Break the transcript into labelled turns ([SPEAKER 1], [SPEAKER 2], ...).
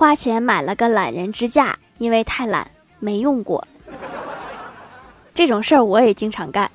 [SPEAKER 1] 花钱买了个懒人支架，因为太懒没用过。这种事儿我也经常干。